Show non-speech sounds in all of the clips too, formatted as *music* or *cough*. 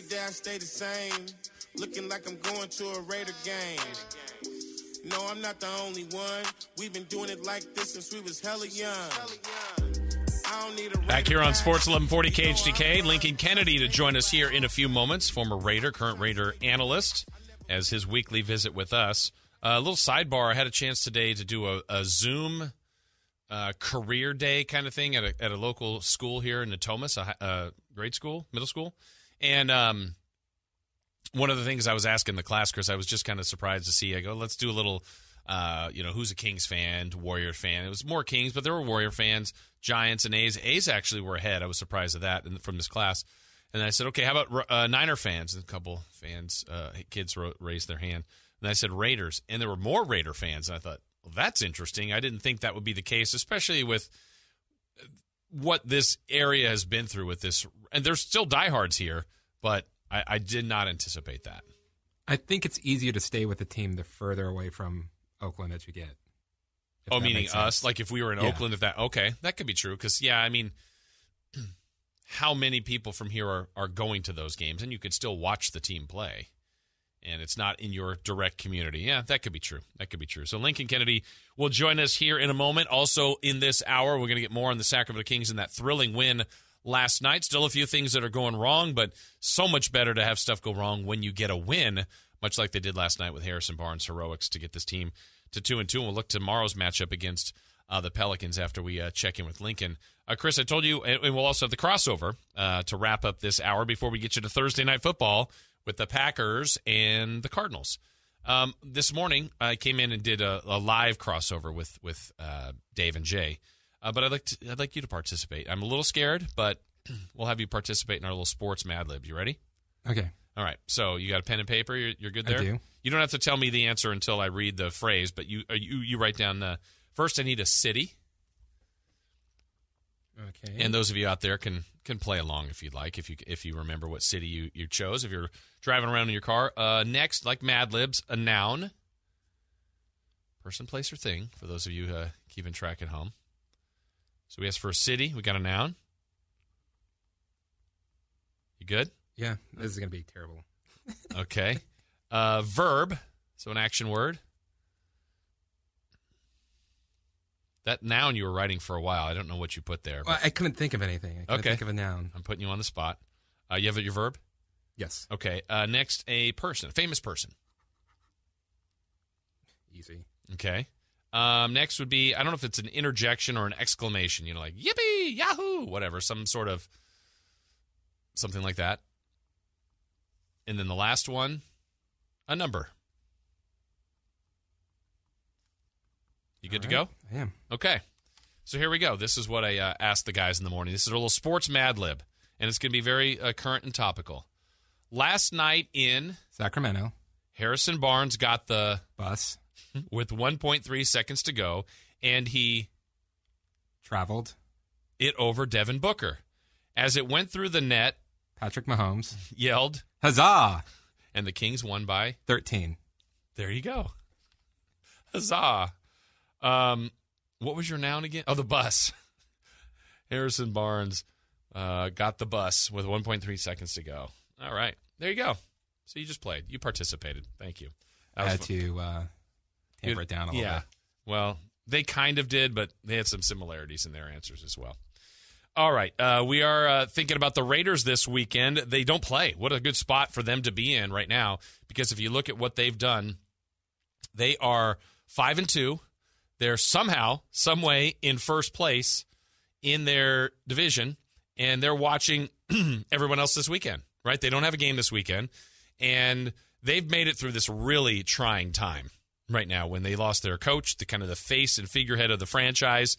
every day I stay the same. Looking like I'm going to a Raider game. No, I'm not the only one. We've been doing it like this since we was hella young. I don't need a Back here on. Sports 1140 You know I'm KHTK, Lincoln Kennedy to join us here in a few moments, former Raider, current Raider analyst, as his weekly visit with us. A little sidebar I had a chance today to do a, a Zoom uh, career day kind of thing at a, at a local school here in Natomas, a, a grade school, middle school. And um, one of the things I was asking the class, Chris, I was just kind of surprised to see. I go, let's do a little, uh, you know, who's a Kings fan, Warrior fan. It was more Kings, but there were Warrior fans, Giants, and A's. A's actually were ahead. I was surprised at that from this class. And I said, okay, how about uh, Niner fans? And a couple fans, uh, kids wrote, raised their hand. And I said Raiders, and there were more Raider fans. And I thought, well, that's interesting. I didn't think that would be the case, especially with what this area has been through with this. And there's still diehards here, but I, I did not anticipate that. I think it's easier to stay with the team the further away from Oakland that you get. Oh, meaning us? Like if we were in Yeah. Oakland, if that okay, that could be true. Because yeah, I mean, *clears throat* how many people from here are are going to those games, and you could still watch the team play, and it's not in your direct community. Yeah, that could be true. That could be true. So Lincoln Kennedy will join us here in a moment. Also in this hour, we're going to get more on the Sacramento Kings and that thrilling win last night. Still a few things that are going wrong, but so much better to have stuff go wrong when you get a win, much like they did last night with Harrison Barnes heroics to get this team to two and two. And we'll look tomorrow's matchup against uh, the Pelicans after we uh, check in with Lincoln. Uh, Chris, I told you, and and we'll also have the crossover uh, to wrap up this hour before we get you to Thursday night football with the Packers and the Cardinals. Um, this morning, I came in and did a, a live crossover with with uh, Dave and Jay. Uh, but I'd like to, I'd like you to participate. I'm a little scared, but *clears throat* we'll have you participate in our little sports Mad Lib. You ready? Okay. All right. So you got a pen and paper. You're, you're good I there. do. You don't have to tell me the answer until I read the phrase, but you uh, you you write down the first. I need a city, Okay. and those of you out there can can play along if you'd like. If you if you remember what city you you chose, if you're driving around in your car. Uh, next, like Mad Libs, a noun, person, place, or thing. For those of you uh, keeping track at home. So we asked for a city. We got a noun. You good? yeah, this is gonna be terrible. Okay. Uh, verb, so an action word. That noun you were writing for a while. I don't know what you put there. Well, I couldn't think of anything. I couldn't Okay. think of a noun. I'm putting you on the spot. Uh, you have your verb? Yes. Okay. Uh, next, a person, a famous person. Easy. Okay. Um, next would be I don't know if it's an interjection or an exclamation. You know, like yippee, yahoo, whatever, some sort of something like that. And then the last one, a number. You good to go? I am. Okay. So here we go. This is what I uh, asked the guys in the morning. This is a little sports Mad Lib, and it's going to be very uh, current and topical. Last night in Sacramento. Harrison Barnes got the Bus. *laughs* with 1.3 seconds to go, and he Traveled. it over Devin Booker. As it went through the net, Patrick Mahomes. *laughs* yelled, Huzzah! and the Kings won by. 13. There you go. Huzzah! Um, what was your noun again? Oh, the bus. *laughs* Harrison Barnes uh, got the bus with 1.3 seconds to go. All right, there you go. So you just played. You participated. Thank you. I was had fun. to uh, tamper it down a little yeah. bit. Well, they kind of did, but they had some similarities in their answers as well. All right. Uh, we are uh, thinking about the Raiders this weekend. They don't play. What a good spot for them to be in right now because if you look at what they've done, they are 5 and 2. They're somehow, some way in first place in their division and they're watching *clears throat* everyone else this weekend, right? They don't have a game this weekend and they've made it through this really trying time right now when they lost their coach, the kind of the face and figurehead of the franchise,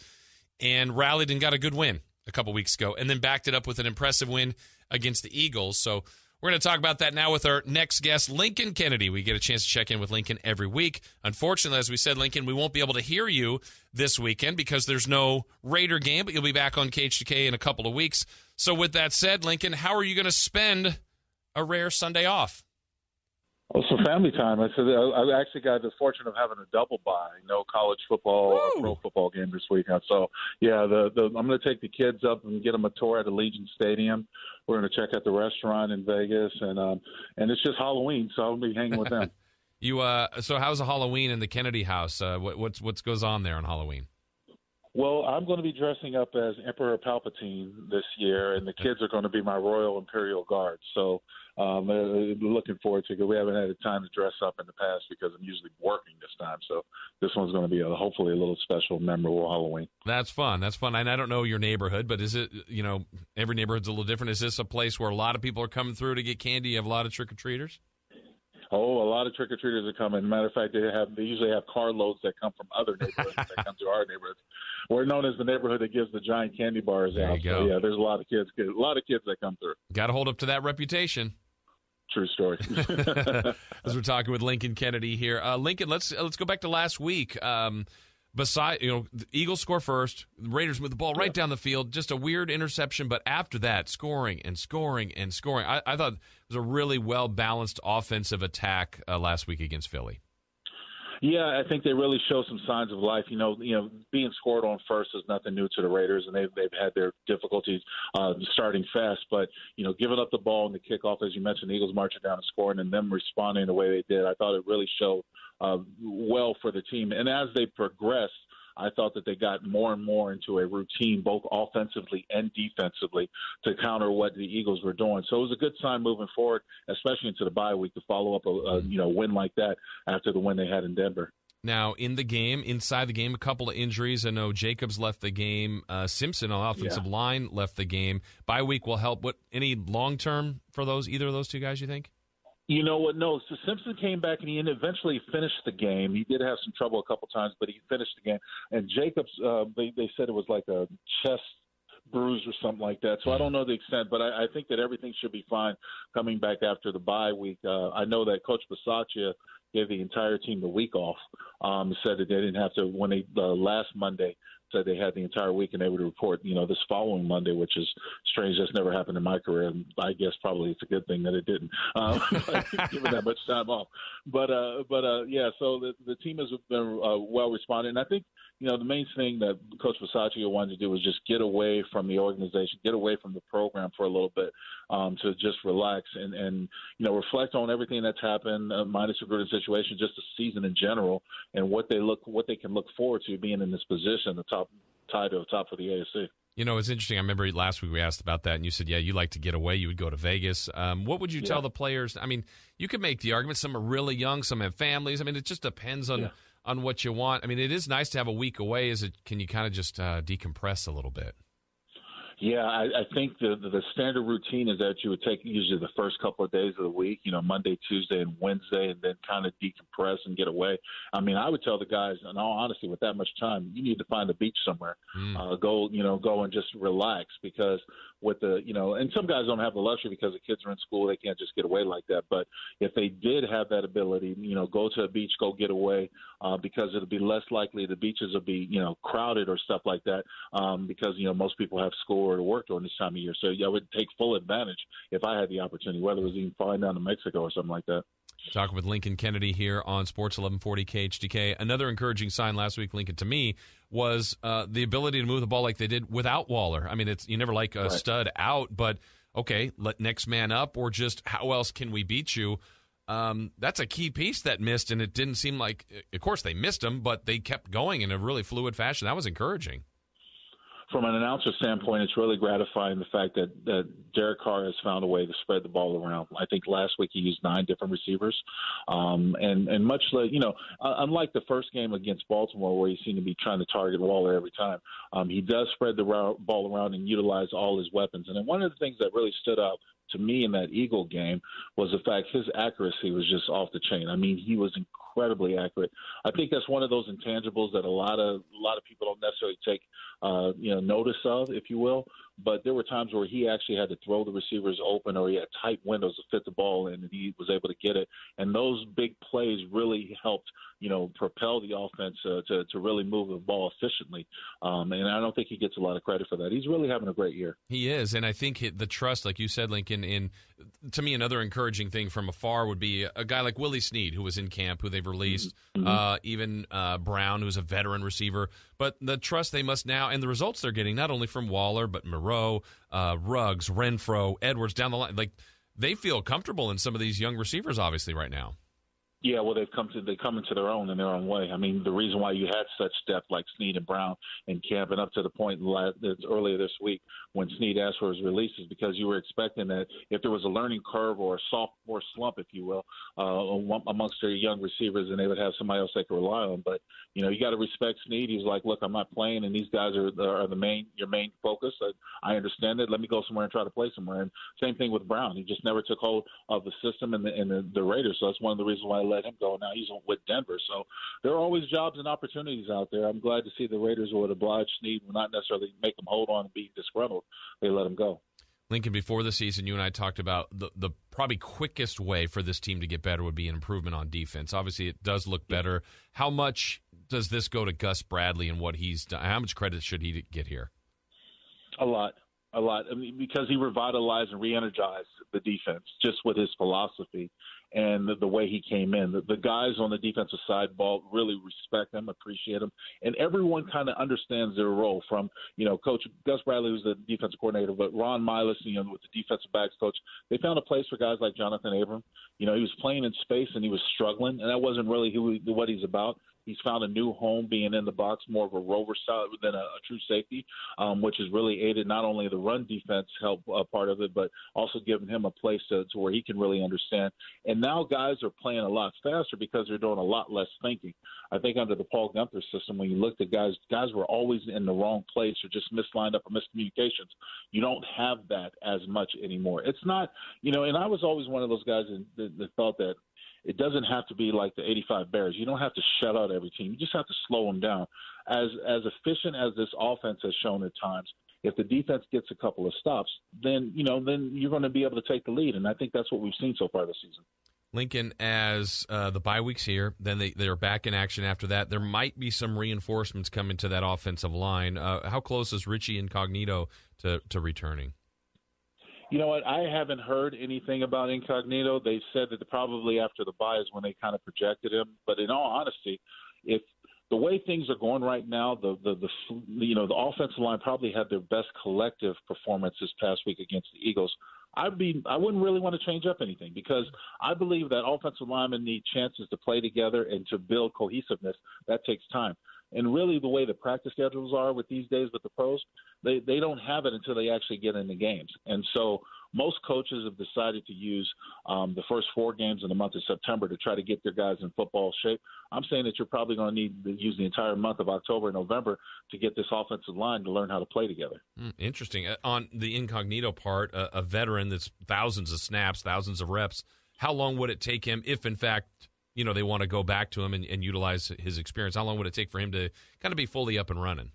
and rallied and got a good win a couple weeks ago, and then backed it up with an impressive win against the Eagles. So we're going to talk about that now with our next guest, Lincoln Kennedy. We get a chance to check in with Lincoln every week. Unfortunately, as we said, Lincoln, we won't be able to hear you this weekend because there's no Raider game, but you'll be back on KHTK in a couple of weeks. So with that said, Lincoln, how are you going to spend a rare Sunday off? Oh, so family time. I said I actually got the fortune of having a double bye. No college football, or pro football game this weekend. So yeah, the, the I'm going to take the kids up and get them a tour at Allegiant Stadium. We're going to check out the restaurant in Vegas, and um, and it's just Halloween, so I'll be hanging with them. *laughs* you uh, so how's the Halloween in the Kennedy house? Uh, what, what's what's goes on there on Halloween? Well, I'm going to be dressing up as Emperor Palpatine this year, and the kids are going to be my Royal Imperial Guard. So um, uh, looking forward to it. We haven't had a time to dress up in the past because I'm usually working this time. So this one's going to be a, hopefully a little special, memorable Halloween. That's fun. That's fun. And I don't know your neighborhood, but is it you know every neighborhood's a little different? Is this a place where a lot of people are coming through to get candy? You have a lot of trick or treaters. Oh, a lot of trick or treaters are coming. Matter of fact, they have they usually have carloads that come from other neighborhoods that come to our neighborhood. We're known as the neighborhood that gives the giant candy bars there out. So yeah, there's a lot of kids, a lot of kids that come through. Got to hold up to that reputation. True story. *laughs* *laughs* As we're talking with Lincoln Kennedy here, uh, Lincoln, let's let's go back to last week. Um, beside, you know, the Eagles score first, the Raiders move the ball right yeah. down the field. Just a weird interception, but after that, scoring and scoring and scoring. I, I thought it was a really well balanced offensive attack uh, last week against Philly. Yeah, I think they really show some signs of life. You know, you know, being scored on first is nothing new to the Raiders, and they've they've had their difficulties uh, starting fast. But you know, giving up the ball in the kickoff, as you mentioned, the Eagles marching down and scoring, and them responding the way they did, I thought it really showed uh, well for the team. And as they progressed I thought that they got more and more into a routine, both offensively and defensively, to counter what the Eagles were doing. So it was a good sign moving forward, especially into the bye week, to follow up a, a you know win like that after the win they had in Denver. Now, in the game, inside the game, a couple of injuries. I know Jacobs left the game. Uh, Simpson on offensive yeah. line left the game. Bye week will help. What any long term for those either of those two guys? You think? You know what? No. So Simpson came back and he eventually finished the game. He did have some trouble a couple times, but he finished the game. And Jacobs, uh, they they said it was like a chest bruise or something like that. So I don't know the extent, but I, I think that everything should be fine coming back after the bye week. Uh, I know that Coach Bisaccia gave the entire team the week off. Um, said that they didn't have to when they uh, last Monday they had the entire week and they would report, you know, this following Monday, which is strange. That's never happened in my career. And I guess probably it's a good thing that it didn't, um, *laughs* *laughs* given that much time off. But, uh, but, uh, yeah, so the, the team has been uh, well responded. And I think, you know, the main thing that Coach Bisaccia wanted to do was just get away from the organization, get away from the program for a little bit, um, to just relax and, and, you know, reflect on everything that's happened, uh, minus the recruiting situation, just the season in general, and what they look, what they can look forward to being in this position, the top, tied to the top of the AFC. You know, it's interesting. I remember last week we asked about that, and you said, "Yeah, you like to get away. You would go to Vegas." Um, what would you yeah. tell the players? I mean, you could make the argument. Some are really young, some have families. I mean, it just depends on yeah on what you want. I mean, it is nice to have a week away. Is it? Can you kind of just uh, decompress a little bit? Yeah, I, I think the, the the standard routine is that you would take usually the first couple of days of the week, you know, Monday, Tuesday, and Wednesday, and then kind of decompress and get away. I mean, I would tell the guys, in all honesty, with that much time, you need to find a beach somewhere, mm. uh, go, you know, go and just relax because with the, you know, and some guys don't have the luxury because the kids are in school, they can't just get away like that. But if they did have that ability, you know, go to a beach, go get away, uh, because it'll be less likely the beaches will be, you know, crowded or stuff like that, um, because you know most people have school or work during this time of year. So yeah, I would take full advantage if I had the opportunity, whether it was even flying down to Mexico or something like that. Talking with Lincoln Kennedy here on Sports 1140 KHTK. Another encouraging sign last week, Lincoln, to me, was uh, the ability to move the ball like they did without Waller. I mean, it's you never like a right. stud out, but okay, let next man up, or just how else can we beat you? Um, that's a key piece that missed, and it didn't seem like. Of course, they missed him, but they kept going in a really fluid fashion. That was encouraging from an announcer standpoint, it's really gratifying the fact that, that Derek Carr has found a way to spread the ball around. I think last week he used nine different receivers, um, and and much like you know, unlike the first game against Baltimore where he seemed to be trying to target Waller every time, um, he does spread the ball around and utilize all his weapons. And then one of the things that really stood out to me in that Eagle game was the fact his accuracy was just off the chain. I mean, he was incredibly accurate. I think that's one of those intangibles that a lot of a lot of people don't necessarily take uh, you know notice of, if you will. But there were times where he actually had to throw the receivers open, or he had tight windows to fit the ball in, and he was able to get it. And those big plays really helped, you know, propel the offense uh, to to really move the ball efficiently. Um, and I don't think he gets a lot of credit for that. He's really having a great year. He is, and I think the trust, like you said, Lincoln. In to me, another encouraging thing from afar would be a guy like Willie Snead, who was in camp, who they've released. Mm-hmm. Uh, even uh, Brown, who's a veteran receiver. But the trust they must now, and the results they're getting, not only from Waller but Moreau, uh, Ruggs, Renfrow, Edwards down the line. Like they feel comfortable in some of these young receivers, obviously, right now. Yeah, well, they've come to they come into their own in their own way. I mean, the reason why you had such depth like Snead and Brown and camp, and up to the point last, earlier this week when Snead asked for his release, is because you were expecting that if there was a learning curve or a sophomore slump, if you will, uh, amongst their young receivers, and they would have somebody else they could rely on. But you know, you got to respect Snead. He's like, look, I'm not playing, and these guys are are the main your main focus. I, I understand it. Let me go somewhere and try to play somewhere. And same thing with Brown. He just never took hold of the system and the, and the, the Raiders. So that's one of the reasons why I let him go. Now he's with Denver. So there are always jobs and opportunities out there. I'm glad to see the Raiders would oblige Snead, not necessarily make him hold on and be disgruntled. They let him go. Lincoln, before the season, you and I talked about the, the probably quickest way for this team to get better would be an improvement on defense. Obviously, it does look better. How much does this go to Gus Bradley and what he's done? How much credit should he get here? A lot a lot I mean, because he revitalized and re-energized the defense just with his philosophy and the, the way he came in. The, the guys on the defensive side ball really respect him, appreciate him, and everyone kind of understands their role. From you know, Coach Gus Bradley, was the defensive coordinator, but Ron Milus, you know, with the defensive backs coach, they found a place for guys like Jonathan Abram. You know, he was playing in space and he was struggling, and that wasn't really who what he's about. He's found a new home being in the box, more of a rover style than a, a true safety, um, which has really aided not only the run defense help uh, part of it, but also giving him a place to, to where he can really understand. And now guys are playing a lot faster because they're doing a lot less thinking. I think under the Paul Guenther system, when you looked at guys, guys were always in the wrong place or just mislined up or miscommunications. You don't have that as much anymore. It's not, you know, and I was always one of those guys that, that, that thought that it doesn't have to be like the 85 Bears. You don't have to shut out every team. You just have to slow them down. As as efficient as this offense has shown at times, if the defense gets a couple of stops, then you know then you're going to be able to take the lead, and I think that's what we've seen so far this season. Lincoln, as uh, the bye weeks here, then they they're back in action after that. There might be some reinforcements coming to that offensive line. Uh, how close is Richie Incognito to to returning? You know what? I haven't heard anything about Incognito. They said that probably after the bye is when they kind of projected him. But in all honesty, if the way things are going right now, the the, the you know the offensive line probably had their best collective performance this past week against the Eagles. I'd be I wouldn't really want to change up anything because I believe that offensive linemen need chances to play together and to build cohesiveness. That takes time. And really, the way the practice schedules are with these days with the pros, they they don't have it until they actually get in the games. And so most coaches have decided to use um, the first four games in the month of September to try to get their guys in football shape. I'm saying that you're probably going to need to use the entire month of October and November to get this offensive line to learn how to play together. Mm, interesting. Uh, on the incognito part, uh, a veteran that's thousands of snaps, thousands of reps. How long would it take him if, in fact, you know they want to go back to him and, and utilize his experience? How long would it take for him to kind of be fully up and running?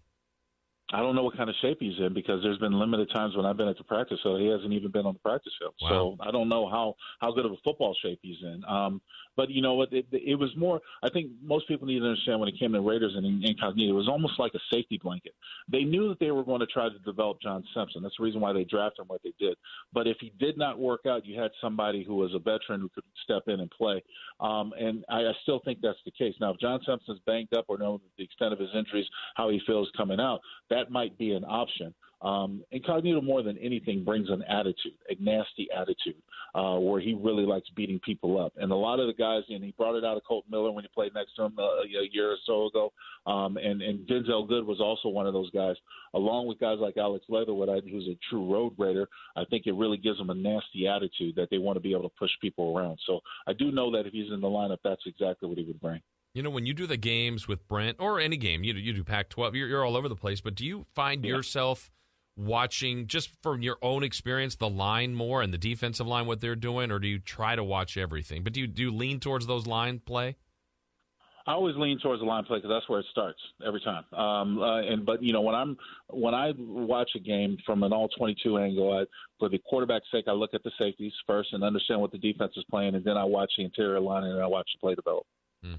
I don't know what kind of shape he's in because there's been limited times when I've been at the practice field. He hasn't even been on the practice field, wow. so I don't know how how good of a football shape he's in. Um, but you know what? It, it, was more. I think most people need to understand when it came to Raiders and Incognito, it was almost like a safety blanket. They knew that they were going to try to develop John Simpson. That's the reason why they drafted him what they did. But if he did not work out, you had somebody who was a veteran who could step in and play. Um, and I, I still think that's the case. Now, if John Simpson's banged up or know the extent of his injuries, how he feels coming out, that might be an option. Um, Incognito, more than anything, brings an attitude, a nasty attitude, uh, where he really likes beating people up. And a lot of the guys, and he brought it out of Colt Miller when he played next to him uh, a year or so ago. Um, and, and Denzelle Good was also one of those guys, along with guys like Alex Leatherwood, who's a true road raider. I think it really gives them a nasty attitude that they want to be able to push people around. So I do know that if he's in the lineup, that's exactly what he would bring. You know, when you do the games with Brent or any game, you do, you do Pac-12, you're, you're all over the place. But do you find yeah. yourself watching just from your own experience the line more and the defensive line what they're doing, or do you try to watch everything? But do you do you lean towards those line play? I always lean towards the line play because that's where it starts every time. Um, uh, and but you know when I'm when I watch a game from an all 22 angle, I, for the quarterback's sake, I look at the safeties first and understand what the defense is playing, and then I watch the interior line and I watch the play develop. Hmm.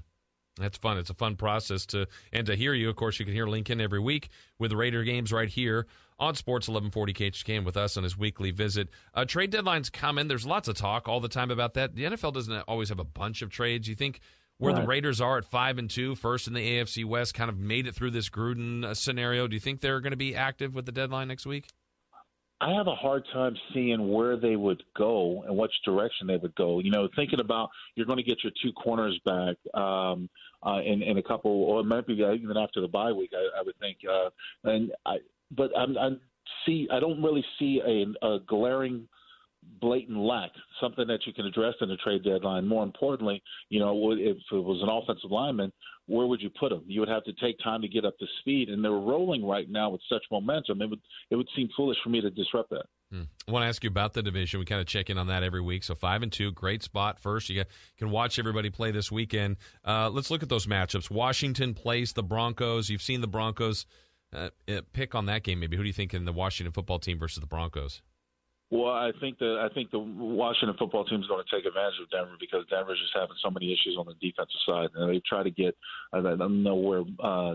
That's fun. It's a fun process to and to hear you. Of course, you can hear Lincoln every week with Raider games right here on Sports 1140 KHTK with us on his weekly visit. Uh, trade deadlines coming. There's lots of talk all the time about that. The NFL doesn't always have a bunch of trades. You think where right. the Raiders are at five and two, first in the AFC West, kind of made it through this Gruden uh, scenario. Do you think they're going to be active with the deadline next week? I have a hard time seeing where they would go and which direction they would go. You know, thinking about you're going to get your two corners back um, uh, in, in a couple, or maybe even after the bye week, I, I would think. Uh, and I, but I'm, I see, I don't really see a, a glaring blatant lack, something that you can address in the trade deadline. More importantly, you know, if it was an offensive lineman, where would you put them? You would have to take time to get up to speed, and they're rolling right now with such momentum. It would it would seem foolish for me to disrupt that. Hmm. I want to ask you about the division. We kind of check in on that every week. So five and two, great spot. First, you can watch everybody play this weekend. Uh, let's look at those matchups. Washington plays the Broncos. You've seen the Broncos. Uh, pick on that game, maybe. Who do you think in the Washington football team versus the Broncos? Well, I think that I think the Washington football team is going to take advantage of Denver because Denver's just having so many issues on the defensive side, and they try to get. I don't know where. Uh,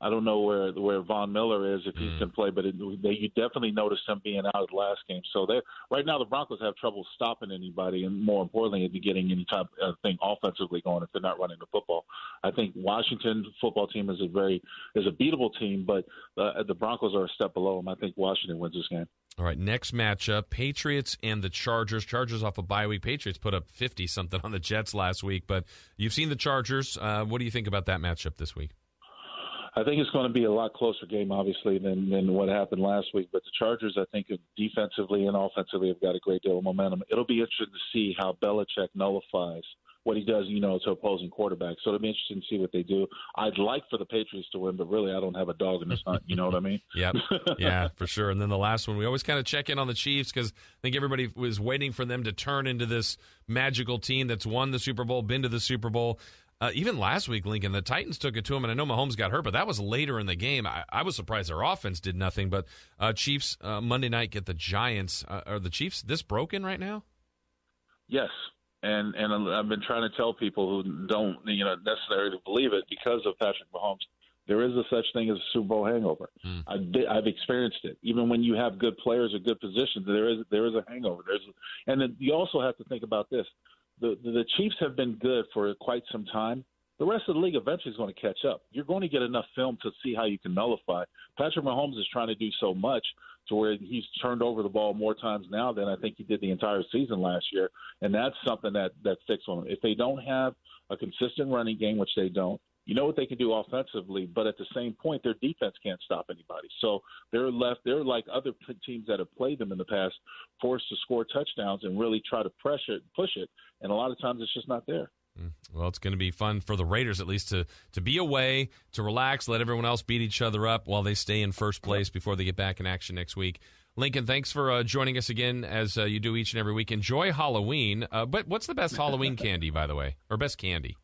I don't know where where Von Miller is if he mm. can play, but it, they, you definitely noticed him being out of the last game. So they right now the Broncos have trouble stopping anybody, and more importantly, getting any type of thing offensively going if they're not running the football. I think Washington football team is a very is a beatable team, but uh, the Broncos are a step below them. I think Washington wins this game. All right, next matchup: Patriots and the Chargers. Chargers off a bye week. Patriots put up fifty something on the Jets last week, but you've seen the Chargers. Uh, what do you think about that matchup this week? I think it's going to be a lot closer game, obviously, than than what happened last week. But the Chargers, I think, defensively and offensively, have got a great deal of momentum. It'll be interesting to see how Belichick nullifies what he does, you know, to opposing quarterbacks. So it'll be interesting to see what they do. I'd like for the Patriots to win, but really, I don't have a dog in this hunt. You know what I mean? *laughs* yep. Yeah, *laughs* for sure. And then the last one, we always kind of check in on the Chiefs because I think everybody was waiting for them to turn into this magical team that's won the Super Bowl, been to the Super Bowl. Uh, even last week, Lincoln, the Titans took it to him, and I know Mahomes got hurt, but that was later in the game. I, I was surprised their offense did nothing. But uh, Chiefs uh, Monday night get the Giants. Uh, are the Chiefs this broken right now? Yes, and and I've been trying to tell people who don't you know necessarily believe it because of Patrick Mahomes. There is a such thing as a Super Bowl hangover. Mm. I, I've experienced it. Even when you have good players or good positions, there is there is a hangover. There's and then you also have to think about this. The the Chiefs have been good for quite some time. The rest of the league eventually is going to catch up. You're going to get enough film to see how you can nullify. Patrick Mahomes is trying to do so much to where he's turned over the ball more times now than I think he did the entire season last year, and that's something that that sticks on him. If they don't have a consistent running game, which they don't, you know what they can do offensively, but at the same point, their defense can't stop anybody. So they're left. They're like other teams that have played them in the past, forced to score touchdowns and really try to pressure it, push it, and a lot of times it's just not there. Mm. Well, it's going to be fun for the Raiders at least to to be away, to relax, let everyone else beat each other up while they stay in first place before they get back in action next week. Lincoln, thanks for uh, joining us again as uh, you do each and every week. Enjoy Halloween. Uh, but what's the best Halloween candy, by the way, or best candy?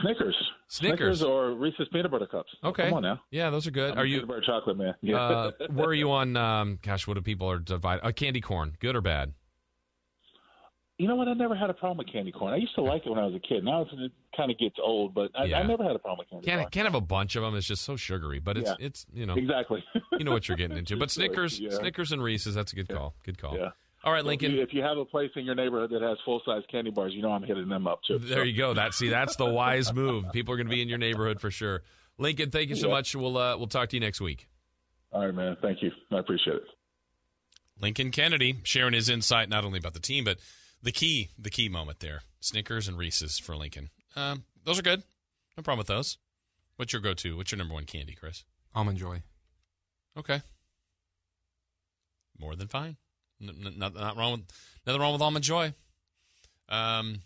Snickers. Snickers. Snickers or Reese's peanut butter cups. Okay. Come on now. Yeah, those are good. I'm are you peanut butter chocolate man? Yeah. *laughs* Uh, where are you on? Um, gosh, what do people are divided? Uh, candy corn, good or bad? You know what? I never had a problem with candy corn. I used to like it when I was a kid. Now it kind of gets old, but I, yeah. I, never had a problem with candy can't, corn. Can't have a bunch of them. It's just so sugary, but it's yeah. it's you know exactly. *laughs* you know what you're getting into. But *laughs* Snickers, yeah. Snickers and Reese's. That's a good call. Good call. Yeah. All right, Lincoln. If you, if you, have a place in your neighborhood that has full size candy bars, you know I'm hitting them up too. There so. you go. That see, that's the wise *laughs* move. People are going to be in your neighborhood for sure. Lincoln, thank you so much. We'll uh, we'll talk to you next week. All right, man. Thank you. I appreciate it. Lincoln Kennedy sharing his insight not only about the team but the key, the key moment there. Snickers and Reese's for Lincoln. Um, those are good. No problem with those. What's your go-to? What's your number one candy, Chris? Almond Joy. Okay. More than fine. N- not, not wrong with nothing wrong with almond joy. Um,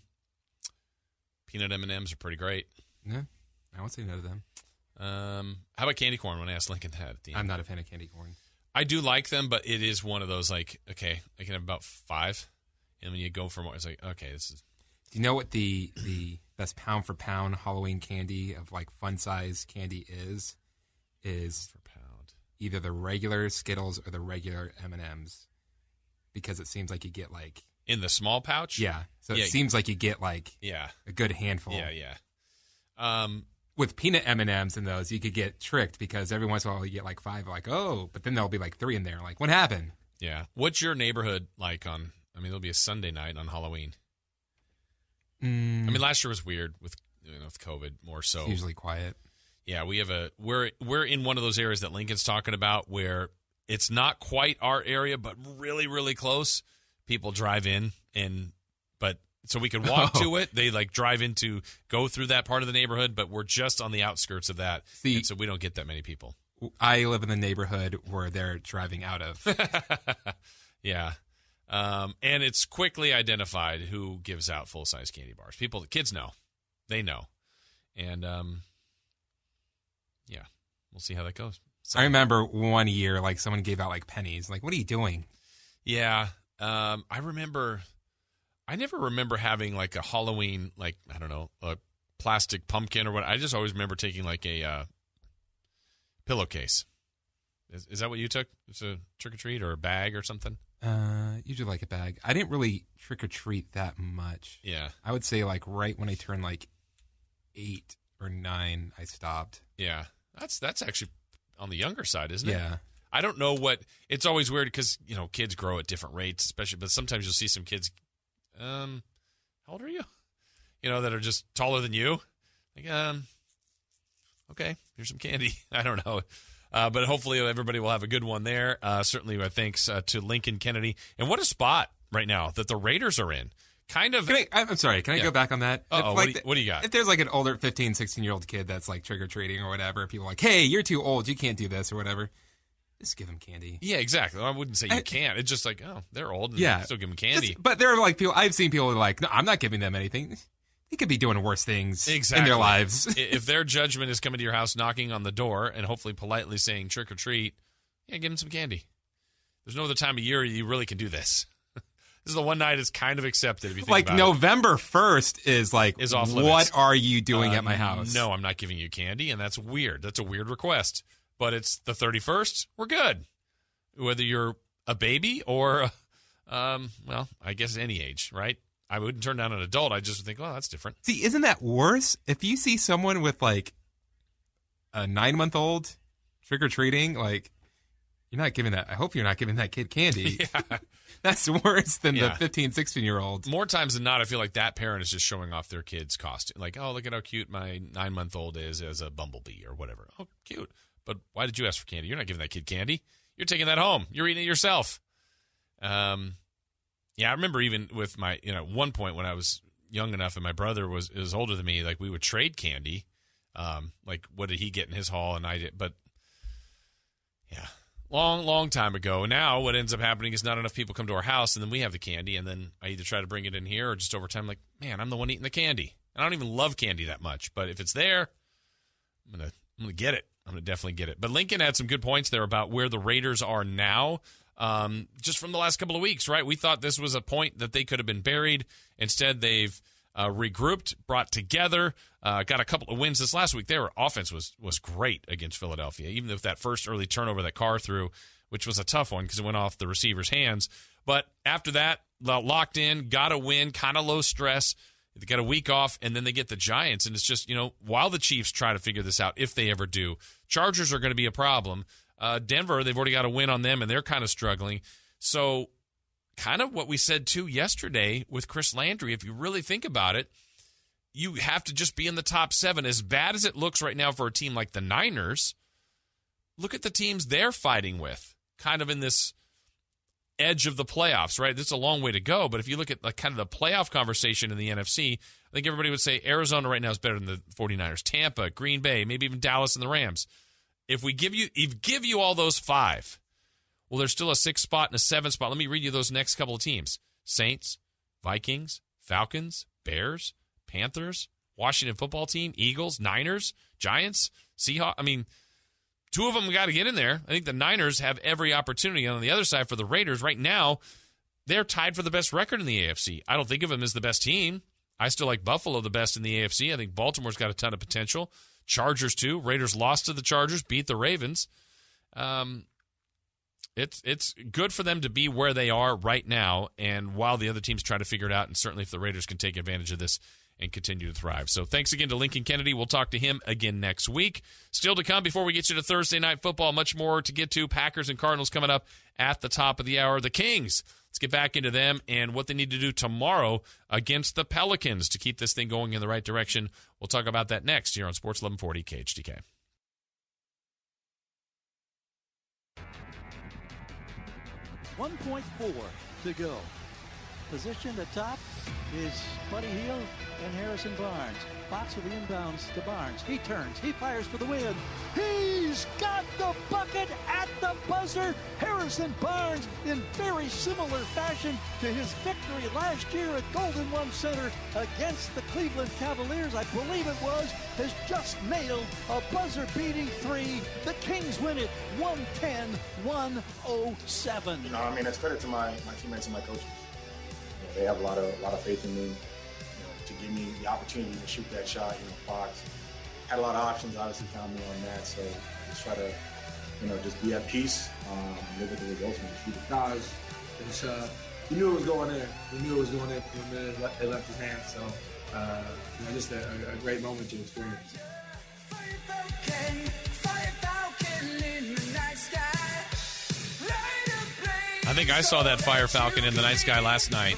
peanut M and M's are pretty great. Yeah, I won't say no to them. Um, how about candy corn? When I asked Lincoln that, at the end I'm not a fan of candy corn. I do like them, but it is one of those like okay, I can have about five and when you go for more, it's like okay, this is. Do you know what the the best pound for pound Halloween candy of like fun size candy is is For pound. either the regular Skittles or the regular M and M's because it seems like you get like In the small pouch? yeah. So Yeah. it seems like you get like Yeah. a good handful. Yeah, yeah. Um, With peanut M and M's in those, you could get tricked because every once in a while you get like five, like oh, but then there'll be like three in there. Like what happened? yeah. What's your neighborhood like on I mean, it'll be a Sunday night on Halloween. Mm, I mean, last year was weird with you know, with COVID more so. it's usually quiet. Yeah, we have a we're we're in one of those areas that Lincoln's talking about where it's not quite our area, but really really close. People drive in and but so we could walk *laughs* Oh. to it. They like drive into go through that part of the neighborhood, but we're just on the outskirts of that, See- so we don't get that many people. I live in the neighborhood where they're driving out of. *laughs* yeah. Um, and it's quickly identified who gives out full size candy bars. People, the kids know, they know, and um, yeah, we'll see how that goes. So- I remember one year, like someone gave out like pennies. Like, what are you doing? Yeah. Um, I remember I never remember having like a Halloween like, I don't know, a plastic pumpkin or what. I just always remember taking like a uh, pillowcase. Is, is that what you took? It's a trick or treat or a bag or something? Uh, usually like a bag. I didn't really trick or treat that much. Yeah. I would say like right when I turned like eight or nine, I stopped. Yeah. That's that's actually on the younger side, isn't it? Yeah. I don't know what it's always weird because you know kids grow at different rates, especially. But sometimes you'll see some kids. Um, how old are you? You know that are just taller than you. Like, um, okay, here's some candy. *laughs* I don't know, uh, but hopefully everybody will have a good one there. Uh, certainly, uh, thanks uh, to Lincoln Kennedy. And what a spot right now that the Raiders are in. Kind of. Can I, I'm sorry. Can I Yeah. go back on that? Uh-oh, If, what do you- what do you got? If there's like an older 15, 16 year old kid that's like trick or treating or whatever, people are like, hey, you're too old. You can't do this or whatever. Just give them candy. Yeah, exactly. I wouldn't say you I- can't. It's just like, oh, they're old. And Yeah. still give them candy. Just- but there are like people, I've seen people who are like, no, I'm not giving them anything. They could be doing worse things Exactly. in their lives. If their *laughs* judgment is coming to your house, knocking on the door, and hopefully politely saying trick or treat, yeah, give them some candy. There's no other time of year you really can do this. *laughs* this is the one night it's kind of accepted if you think like. November 1st is like, Is off what are you doing Uh, at my house? No, I'm not giving you candy, and that's weird. That's a weird request. But it's the 31st. We're good. Whether you're a baby or, *laughs* um, well, I guess any age, right? I wouldn't turn down an adult. I just would think, well, that's different. See, isn't that worse? If you see someone with like a nine month old trick or treating, like you're not giving that. I hope you're not giving that kid candy. *laughs* Yeah. *laughs* That's worse than Yeah. the 15, 16 year old. more times than not, I feel like that parent is just showing off their kid's costume. Like, oh, look at how cute my nine month old is as a bumblebee or whatever. Oh, cute. But why did you ask for candy? You're not giving that kid candy. You're taking that home. You're eating it yourself. Um, yeah, I remember even with my, you know, one point when I was young enough and my brother was is older than me, like we would trade candy. Um, like what did he get in his haul and I did, but yeah, long, long time ago. Now, what ends up happening is not enough people come to our house, and then we have the candy, and then I either try to bring it in here or just over time, like, man, I'm the one eating the candy. I don't even love candy that much, but if it's there, I'm gonna, I'm gonna get it. I'm gonna definitely get it. But Lincoln had some good points there about where the Raiders are now. Um, just from the last couple of weeks, right? We thought this was a point that they could have been buried. Instead, they've uh, regrouped, brought together, uh, got a couple of wins this last week. Their offense was was great against Philadelphia, even with that first early turnover that Carr threw, which was a tough one because it went off the receiver's hands. But after that, locked in, got a win, kind of low stress. They got a week off, and then they get the Giants, and it's just you know while the Chiefs try to figure this out, if they ever do, Chargers are going to be a problem. Uh, Denver, they've already got a win on them, and they're kind of struggling. So kind of what we said too yesterday with Chris Landry. If you really think about it, you have to just be in the top seven. As bad as it looks right now for a team like the Niners, look at the teams they're fighting with, kind of in this edge of the playoffs, right? This is a long way to go, but if you look at like kind of the playoff conversation in the NFC, I think everybody would say Arizona right now is better than the 49ers, Tampa, Green Bay, maybe even Dallas and the Rams. If we give you if give you all those five, well, there's still a six spot and a seven spot. Let me read you those next couple of teams: Saints, Vikings, Falcons, Bears, Panthers, Washington Football Team, Eagles, Niners, Giants, Seahawks. I mean, two of them got to get in there. I think the Niners have every opportunity. And on the other side, for the Raiders, right now, they're tied for the best record in the AFC. I don't think of them as the best team. I still like Buffalo the best in the AFC. I think Baltimore's got a ton of potential. Chargers too. Raiders lost to the Chargers, beat the Ravens. Um, it's it's good for them to be where they are right now, and while the other teams try to figure it out, and certainly if the Raiders can take advantage of this and continue to thrive. So thanks again to Lincoln Kennedy. We'll talk to him again next week. Still to come before we get you to Thursday night football. Much more to get to. Packers and Cardinals coming up at the top of the hour. The Kings. Let's get back into them and what they need to do tomorrow against the Pelicans to keep this thing going in the right direction. We'll talk about that next here on Sports 1140 KHTK. 1.4 to go. Positioned atop is Buddy Hield and Harrison Barnes. Fox with the inbounds to Barnes. He turns. He fires for the win. He's got the bucket at the buzzer. Harrison Barnes, in very similar fashion to his victory last year at Golden One Center against the Cleveland Cavaliers, I believe it was, has just nailed a buzzer beating three. The Kings win it 110 107. You know, I mean, it's credit to my, my teammates and my coaches. They have a lot of, a lot of faith in me give me the opportunity to shoot that shot. in the Fox had a lot of options, obviously found me on that. So just try to, you know, just be at peace, um, live with the results when you shoot it. Nah, it's, it's, uh, you knew it was going in. You knew it was going in from the minute it left his hand, So, uh, you know, just a, a, great moment to experience. I think I saw that Fire Falcon in the night sky last night.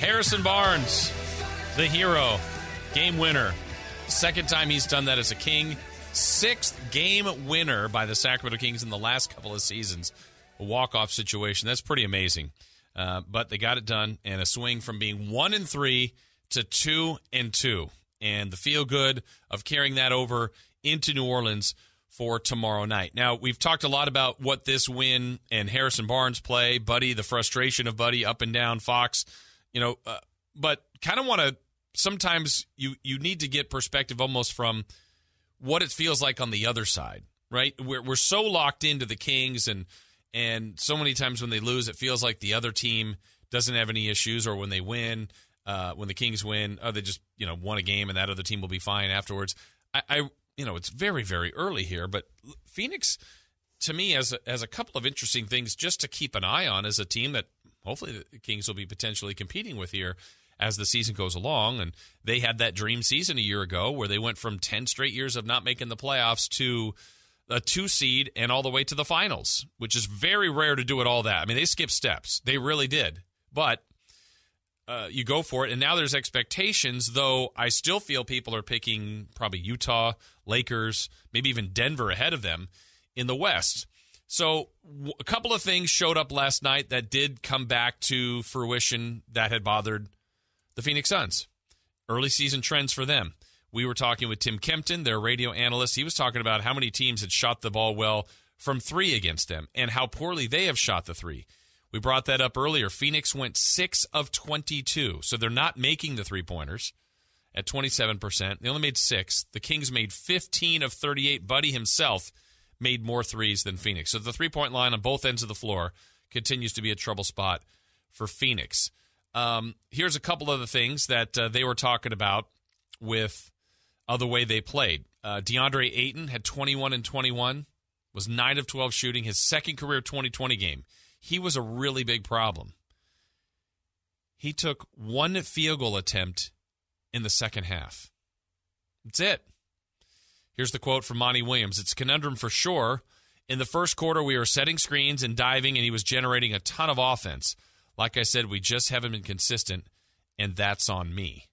Harrison Barnes the hero, game winner. Second time he's done that as a King. Sixth game winner by the Sacramento Kings in the last couple of seasons. A walk-off situation. That's pretty amazing. Uh, but they got it done, and a swing from being one and three to two and two, and the feel good of carrying that over into New Orleans for tomorrow night. Now we've talked a lot about what this win and Harrison Barnes play, Buddy, the frustration of Buddy up and down Fox, you know, uh, but kind of want to sometimes you you need to get perspective almost from what it feels like on the other side, right? We're we're so locked into the Kings and and so many times when they lose, it feels like the other team doesn't have any issues, or when they win, uh, when the Kings win, oh, they just you know won a game and that other team will be fine afterwards. I, I you know it's very very early here, but Phoenix to me has has a couple of interesting things just to keep an eye on as a team that hopefully the Kings will be potentially competing with here as the season goes along. And they had that dream season a year ago where they went from 10 straight years of not making the playoffs to a two seed and all the way to the finals, which is very rare to do it all that. I mean, they skipped steps. They really did. But uh, you go for it. And now there's expectations, though I still feel people are picking probably Utah, Lakers, maybe even Denver ahead of them in the West. So a couple of things showed up last night that did come back to fruition that had bothered the Phoenix Suns. Early season trends for them. We were talking with Tim Kempton, their radio analyst. He was talking about how many teams had shot the ball well from three against them and how poorly they have shot the three. We brought that up earlier. Phoenix went 6 of 22, so they're not making the three pointers at 27%. They only made six. The Kings made 15 of 38. Buddy himself made more threes than Phoenix. So the three point line on both ends of the floor continues to be a trouble spot for Phoenix. Um, here's a couple of the things that uh, they were talking about with uh, the way they played. Uh, DeAndre Ayton had 21 and 21, was 9 of 12 shooting, his second career 2020 game. He was a really big problem. He took one field goal attempt in the second half. That's it. Here's the quote from Monty Williams It's conundrum for sure. In the first quarter, we were setting screens and diving, and he was generating a ton of offense. Like I said, we just haven't been consistent, and that's on me.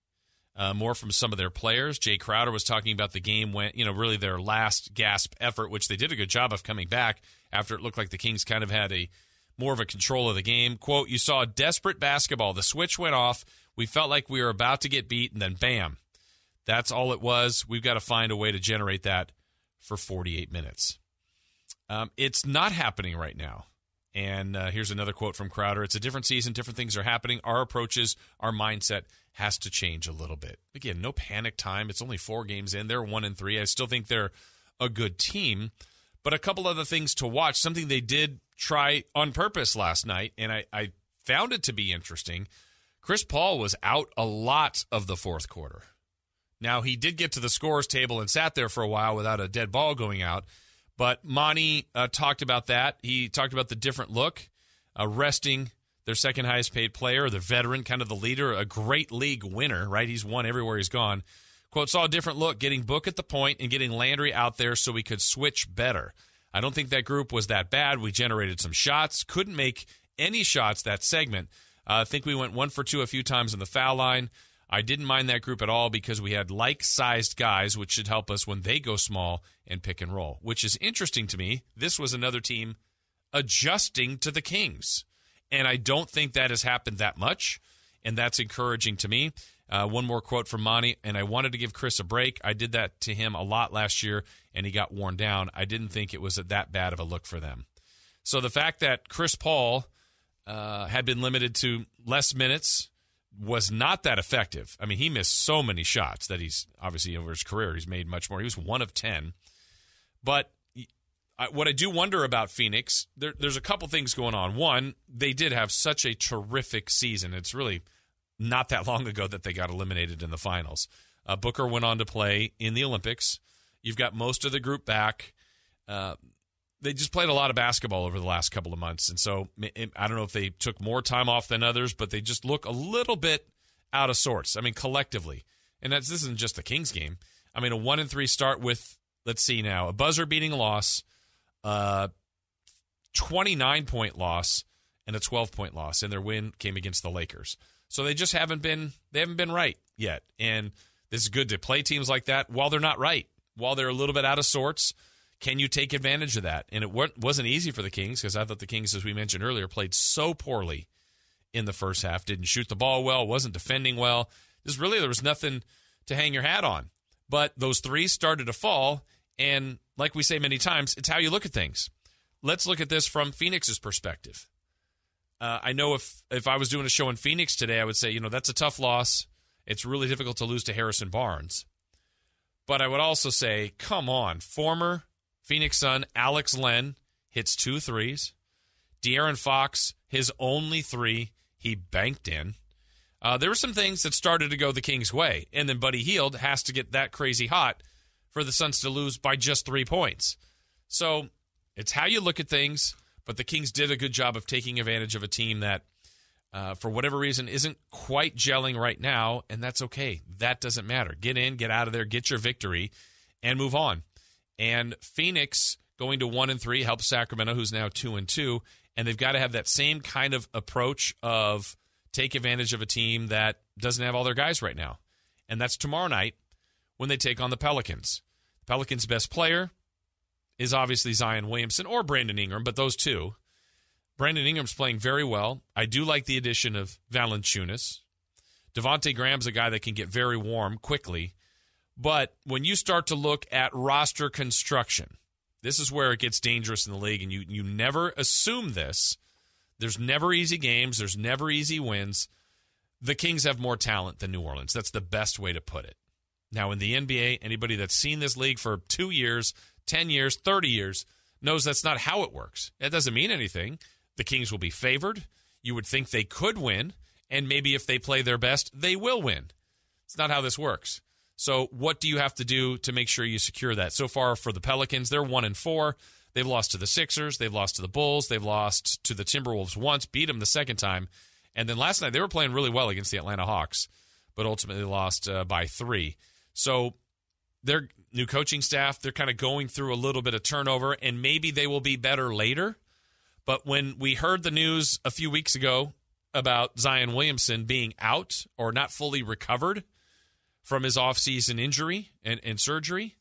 Uh, more from some of their players. Jae Crowder was talking about the game when, you know, really their last gasp effort, which they did a good job of coming back after it looked like the Kings kind of had a more of a control of the game. Quote, you saw desperate basketball. The switch went off. We felt like we were about to get beat, and then bam. That's all it was. We've got to find a way to generate that for 48 minutes. Um, it's not happening right now. And uh, here's another quote from Crowder It's a different season, different things are happening. Our approaches, our mindset has to change a little bit. Again, no panic time. It's only four games in. They're one and three. I still think they're a good team. But a couple other things to watch, something they did try on purpose last night, and I, I found it to be interesting. Chris Paul was out a lot of the fourth quarter. Now, he did get to the scores table and sat there for a while without a dead ball going out. But Monty uh, talked about that. He talked about the different look, uh, resting their second highest paid player, the veteran, kind of the leader, a great league winner, right? He's won everywhere he's gone. Quote, saw a different look, getting Book at the point and getting Landry out there so we could switch better. I don't think that group was that bad. We generated some shots, couldn't make any shots that segment. Uh, I think we went one for two a few times in the foul line. I didn't mind that group at all because we had like sized guys, which should help us when they go small and pick and roll, which is interesting to me. This was another team adjusting to the Kings. And I don't think that has happened that much. And that's encouraging to me. Uh, one more quote from Monty, and I wanted to give Chris a break. I did that to him a lot last year, and he got worn down. I didn't think it was that bad of a look for them. So the fact that Chris Paul uh, had been limited to less minutes was not that effective. I mean, he missed so many shots that he's obviously over his career he's made much more. He was one of ten, but I, what I do wonder about Phoenix, there, there's a couple things going on. One, they did have such a terrific season. It's really not that long ago that they got eliminated in the finals. Uh, Booker went on to play in the Olympics. You've got most of the group back. Uh, they just played a lot of basketball over the last couple of months, and so I don't know if they took more time off than others, but they just look a little bit out of sorts. I mean, collectively, and that's this isn't just the Kings game. I mean, a one and three start with let's see now a buzzer beating loss, uh, twenty nine point loss, and a twelve point loss, and their win came against the Lakers. So they just haven't been they haven't been right yet. And this is good to play teams like that while they're not right, while they're a little bit out of sorts. Can you take advantage of that? And it wasn't easy for the Kings because I thought the Kings, as we mentioned earlier, played so poorly in the first half. Didn't shoot the ball well, wasn't defending well. Just really there was nothing to hang your hat on. But those three started to fall, and like we say many times, it's how you look at things. Let's look at this from Phoenix's perspective. Uh, I know if if I was doing a show in Phoenix today, I would say, you know, that's a tough loss. It's really difficult to lose to Harrison Barnes. But I would also say, come on, former Phoenix Sun Alex Len hits two threes. De'Aaron Fox, his only three, he banked in. Uh, there were some things that started to go the Kings' way, and then Buddy Hield has to get that crazy hot for the Suns to lose by just three points. So it's how you look at things. But the Kings did a good job of taking advantage of a team that, uh, for whatever reason, isn't quite gelling right now, and that's okay. That doesn't matter. Get in, get out of there, get your victory, and move on. And Phoenix going to one and three helps Sacramento, who's now two and two, and they've got to have that same kind of approach of take advantage of a team that doesn't have all their guys right now, and that's tomorrow night when they take on the Pelicans. The Pelicans' best player, is obviously Zion Williamson or Brandon Ingram, but those two. Brandon Ingram's playing very well. I do like the addition of Valanciunas. Devonte Graham's a guy that can get very warm quickly. But when you start to look at roster construction, this is where it gets dangerous in the league, and you, you never assume this. There's never easy games, there's never easy wins. The Kings have more talent than New Orleans. That's the best way to put it. Now, in the NBA, anybody that's seen this league for two years 10 years, 30 years, knows that's not how it works. It doesn't mean anything. The Kings will be favored. You would think they could win, and maybe if they play their best, they will win. It's not how this works. So, what do you have to do to make sure you secure that? So far for the Pelicans, they're 1 and 4. They've lost to the Sixers, they've lost to the Bulls, they've lost to the Timberwolves once, beat them the second time. And then last night they were playing really well against the Atlanta Hawks, but ultimately lost uh, by 3. So, they're new coaching staff. They're kind of going through a little bit of turnover, and maybe they will be better later. But when we heard the news a few weeks ago about Zion Williamson being out or not fully recovered from his offseason injury and, and surgery,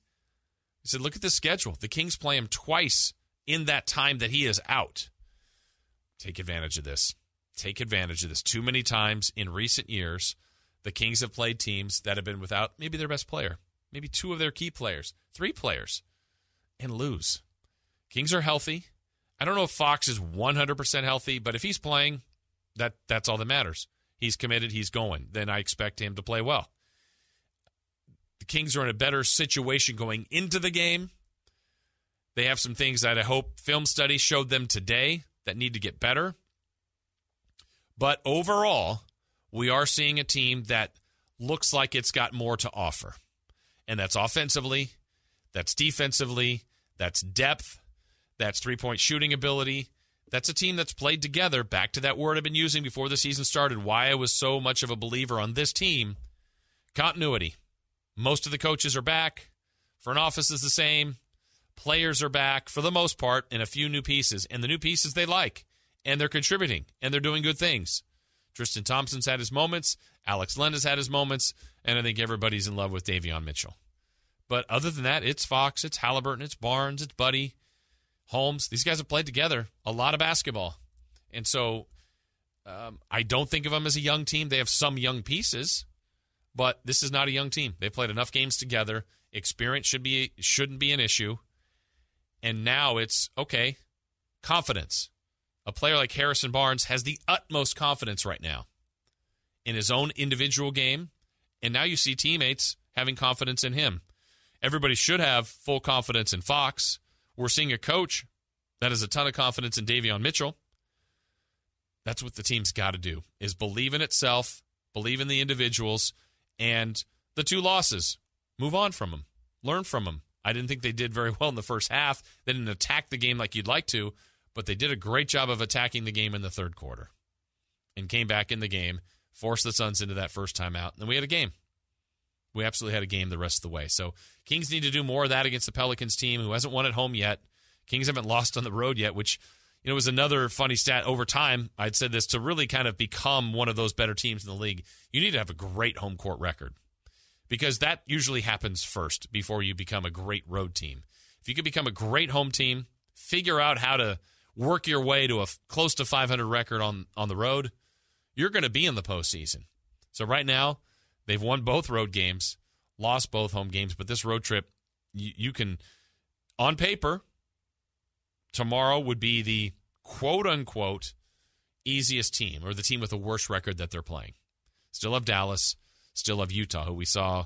He said, look at the schedule. The Kings play him twice in that time that he is out. Take advantage of this. Take advantage of this. Too many times in recent years, the Kings have played teams that have been without maybe their best player maybe two of their key players, three players, and lose. Kings are healthy. I don't know if Fox is 100% healthy, but if he's playing, that that's all that matters. He's committed, he's going. Then I expect him to play well. The Kings are in a better situation going into the game. They have some things that I hope film study showed them today that need to get better. But overall, we are seeing a team that looks like it's got more to offer. And that's offensively, that's defensively, that's depth, that's three point shooting ability. That's a team that's played together. Back to that word I've been using before the season started, why I was so much of a believer on this team continuity. Most of the coaches are back. Front office is the same. Players are back for the most part, and a few new pieces. And the new pieces they like, and they're contributing, and they're doing good things. Tristan Thompson's had his moments. Alex Len has had his moments. And I think everybody's in love with Davion Mitchell. But other than that, it's Fox, it's Halliburton, it's Barnes, it's Buddy, Holmes. These guys have played together a lot of basketball. And so um, I don't think of them as a young team. They have some young pieces, but this is not a young team. They've played enough games together. Experience should be shouldn't be an issue. And now it's okay, confidence. A player like Harrison Barnes has the utmost confidence right now in his own individual game. And now you see teammates having confidence in him. Everybody should have full confidence in Fox. We're seeing a coach that has a ton of confidence in Davion Mitchell. That's what the team's got to do is believe in itself, believe in the individuals, and the two losses. Move on from them. Learn from them. I didn't think they did very well in the first half. They didn't attack the game like you'd like to, but they did a great job of attacking the game in the third quarter and came back in the game, forced the Suns into that first timeout, and we had a game. We absolutely had a game the rest of the way. So Kings need to do more of that against the Pelicans team, who hasn't won at home yet. Kings haven't lost on the road yet, which you know was another funny stat. Over time, I'd said this to really kind of become one of those better teams in the league. You need to have a great home court record because that usually happens first before you become a great road team. If you could become a great home team, figure out how to work your way to a f- close to 500 record on on the road, you're going to be in the postseason. So right now, they've won both road games, lost both home games, but this road trip, you can, on paper, tomorrow would be the quote unquote easiest team or the team with the worst record that they're playing. Still have Dallas, still have Utah, who we saw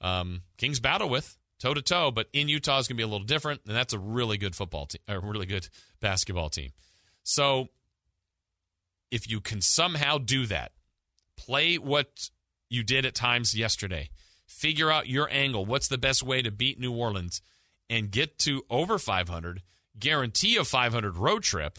um, Kings battle with toe to toe, but in Utah is going to be a little different, and that's a really good football team, a really good basketball team. So if you can somehow do that, play what you did at times yesterday, figure out your angle, what's the best way to beat New Orleans, and get to over 500, guarantee a 500 road trip,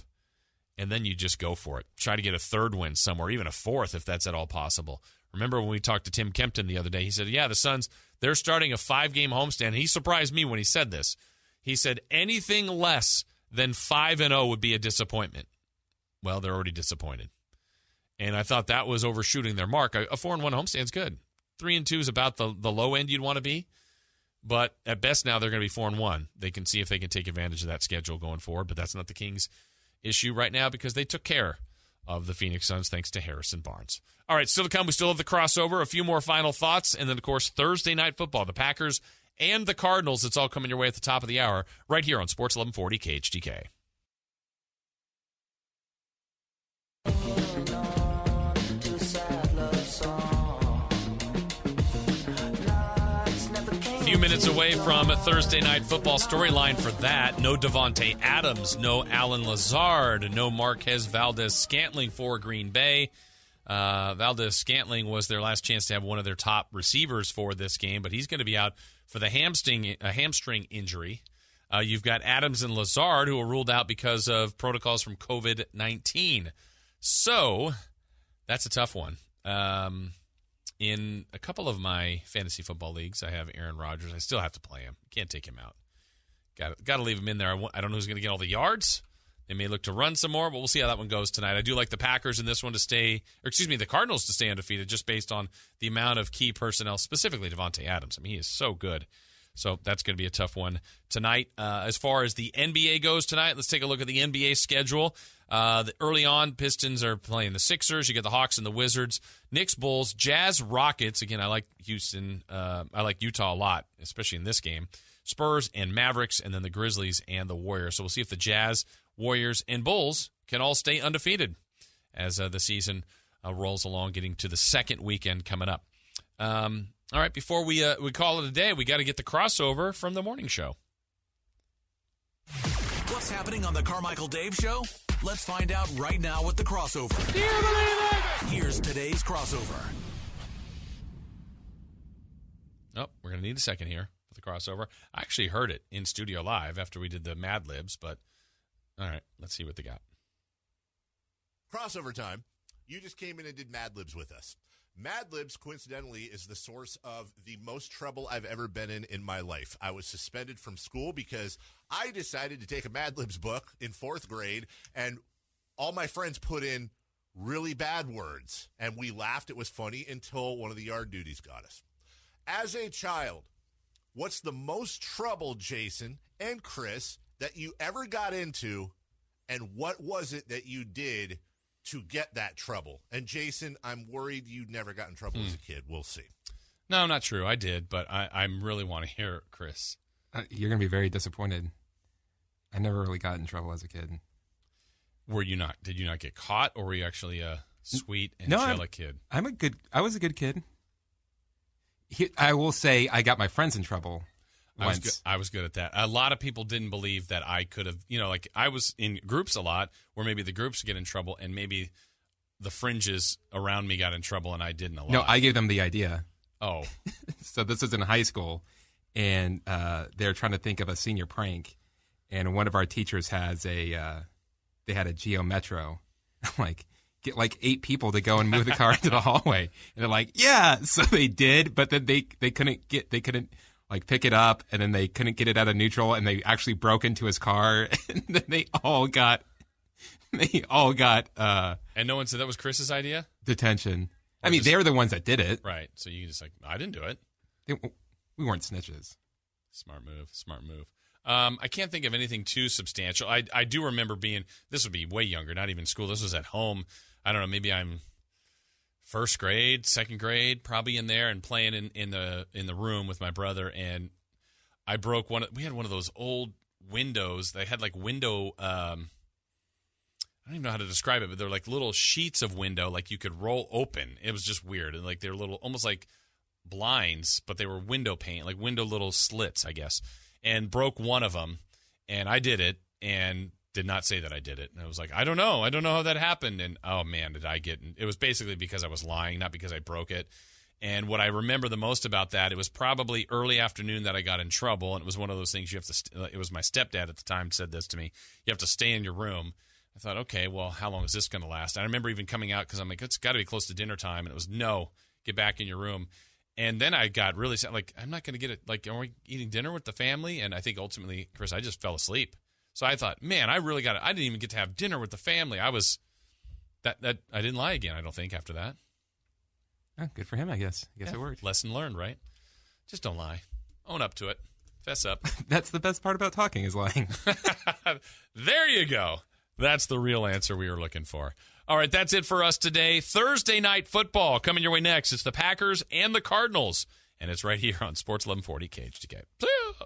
and then you just go for it. Try to get a third win somewhere, even a fourth if that's at all possible. Remember when we talked to Tim Kempton the other day? He said, Yeah, the Suns, they're starting a five game homestand. He surprised me when he said this. He said, Anything less than 5 and 0 would be a disappointment. Well, they're already disappointed. And I thought that was overshooting their mark. A 4 and 1 homestand's good. 3 and 2 is about the, the low end you'd want to be. But at best now they're going to be 4 and 1. They can see if they can take advantage of that schedule going forward, but that's not the Kings issue right now because they took care of the Phoenix Suns thanks to Harrison Barnes. All right, still to come, we still have the crossover, a few more final thoughts, and then, of course, Thursday night football, the Packers and the Cardinals. It's all coming your way at the top of the hour right here on Sports 1140 KHTK. Away from a Thursday night football storyline for that. No Davante Adams, no Allen Lazard, no Marquez Valdes Scantling for Green Bay. Uh, Valdes Scantling was their last chance to have one of their top receivers for this game, but he's going to be out for the hamstring a hamstring injury. Uh, you've got Adams and Lazard who are ruled out because of protocols from COVID nineteen. So that's a tough one. Um, in a couple of my fantasy football leagues, I have Aaron Rodgers. I still have to play him. Can't take him out. Got got to leave him in there. I, I don't know who's going to get all the yards. They may look to run some more, but we'll see how that one goes tonight. I do like the Packers in this one to stay, or excuse me, the Cardinals to stay undefeated, just based on the amount of key personnel, specifically Davante Adams. I mean, he is so good. So that's going to be a tough one tonight. Uh, as far as the NBA goes tonight, let's take a look at the NBA schedule. Uh, the, early on, Pistons are playing the Sixers. You get the Hawks and the Wizards, Knicks, Bulls, Jazz, Rockets. Again, I like Houston. Uh, I like Utah a lot, especially in this game. Spurs and Mavericks, and then the Grizzlies and the Warriors. So we'll see if the Jazz, Warriors, and Bulls can all stay undefeated as uh, the season uh, rolls along, getting to the second weekend coming up. Um, all right, before we uh, we call it a day, we got to get the crossover from the morning show. What's happening on the Carmichael Dave Show? Let's find out right now with the crossover. Do you believe it? Here's today's crossover. Oh, we're going to need a second here for the crossover. I actually heard it in studio live after we did the Mad Libs, but all right, let's see what they got. Crossover time. You just came in and did Mad Libs with us. Mad Libs, coincidentally, is the source of the most trouble I've ever been in in my life. I was suspended from school because I decided to take a Mad Libs book in fourth grade, and all my friends put in really bad words, and we laughed. It was funny until one of the yard duties got us. As a child, what's the most trouble, Jason and Chris, that you ever got into, and what was it that you did to get that trouble? And Jason, I'm worried you never got in trouble as a kid. We'll see. No, not true. I did, but I, I really want to hear it, Chris. Uh, you're going to be very disappointed. I never really got in trouble as a kid. Were you not? Did you not get caught, or were you actually a sweet No, I'm- angelic kid? I'm a good. I was a good kid. He, I will say I got my friends in trouble I was, good, I was good at that. A lot of people didn't believe that I could have, you know, like I was in groups a lot where maybe the groups get in trouble and maybe the fringes around me got in trouble and I didn't a lot. No, I gave them the idea. Oh, *laughs* So this was in high school, and uh, they're trying to think of a senior prank, and one of our teachers has a. Uh, they had a Geo Metro, *laughs* like get like eight people to go and move the car *laughs* into the hallway, and they're like, yeah. So they did, but then they they couldn't get they couldn't like pick it up, and then they couldn't get it out of neutral, and they actually broke into his car, *laughs* and then they all got they all got uh, and no one said that was Chris's idea, detention. I mean, just- they were the ones that did it. right? So you just like, I didn't do it. They, we weren't snitches. Smart move. Smart move. Um, I can't think of anything too substantial. I I do remember being. This would be way younger, not even school. This was at home. I don't know. Maybe I'm first grade, second grade, probably in there, and playing in, in the in the room with my brother. And I broke one. of- We had one of those old windows. They had like window. Um, I don't even know how to describe it, but they're like little sheets of window, like you could roll open. It was just weird, and like they're little, almost like blinds, but they were window pane, like window little slits, I guess. And broke one of them, and I did it, and did not say that I did it. And I was like, I don't know, I don't know how that happened. And oh man, did I get? It was basically because I was lying, not because I broke it. And what I remember the most about that, it was probably early afternoon that I got in trouble, and it was one of those things you have to. St- uh, it was my stepdad at the time said this to me. You have to stay in your room. I thought, okay, well, how long is this going to last? I remember even coming out because I'm like, it's got to be close to dinner time, and it was no, get back in your room. And then I got really sad, like, I'm not going to get it. Like, are we eating dinner with the family? And I think ultimately, Chris, I just fell asleep. So I thought, man, I really got it. I didn't even get to have dinner with the family. I was that that I didn't lie again. I don't think after that. Oh, good for him, I guess. I guess Yeah. it worked. Lesson learned, right? Just don't lie. Own up to it. Fess up. *laughs* That's the best part about talking is lying. *laughs* there you go. That's the real answer we were looking for. All right, that's it for us today. Thursday night football coming your way next. It's the Packers and the Cardinals, and it's right here on Sports 1140 KHTK. See ya.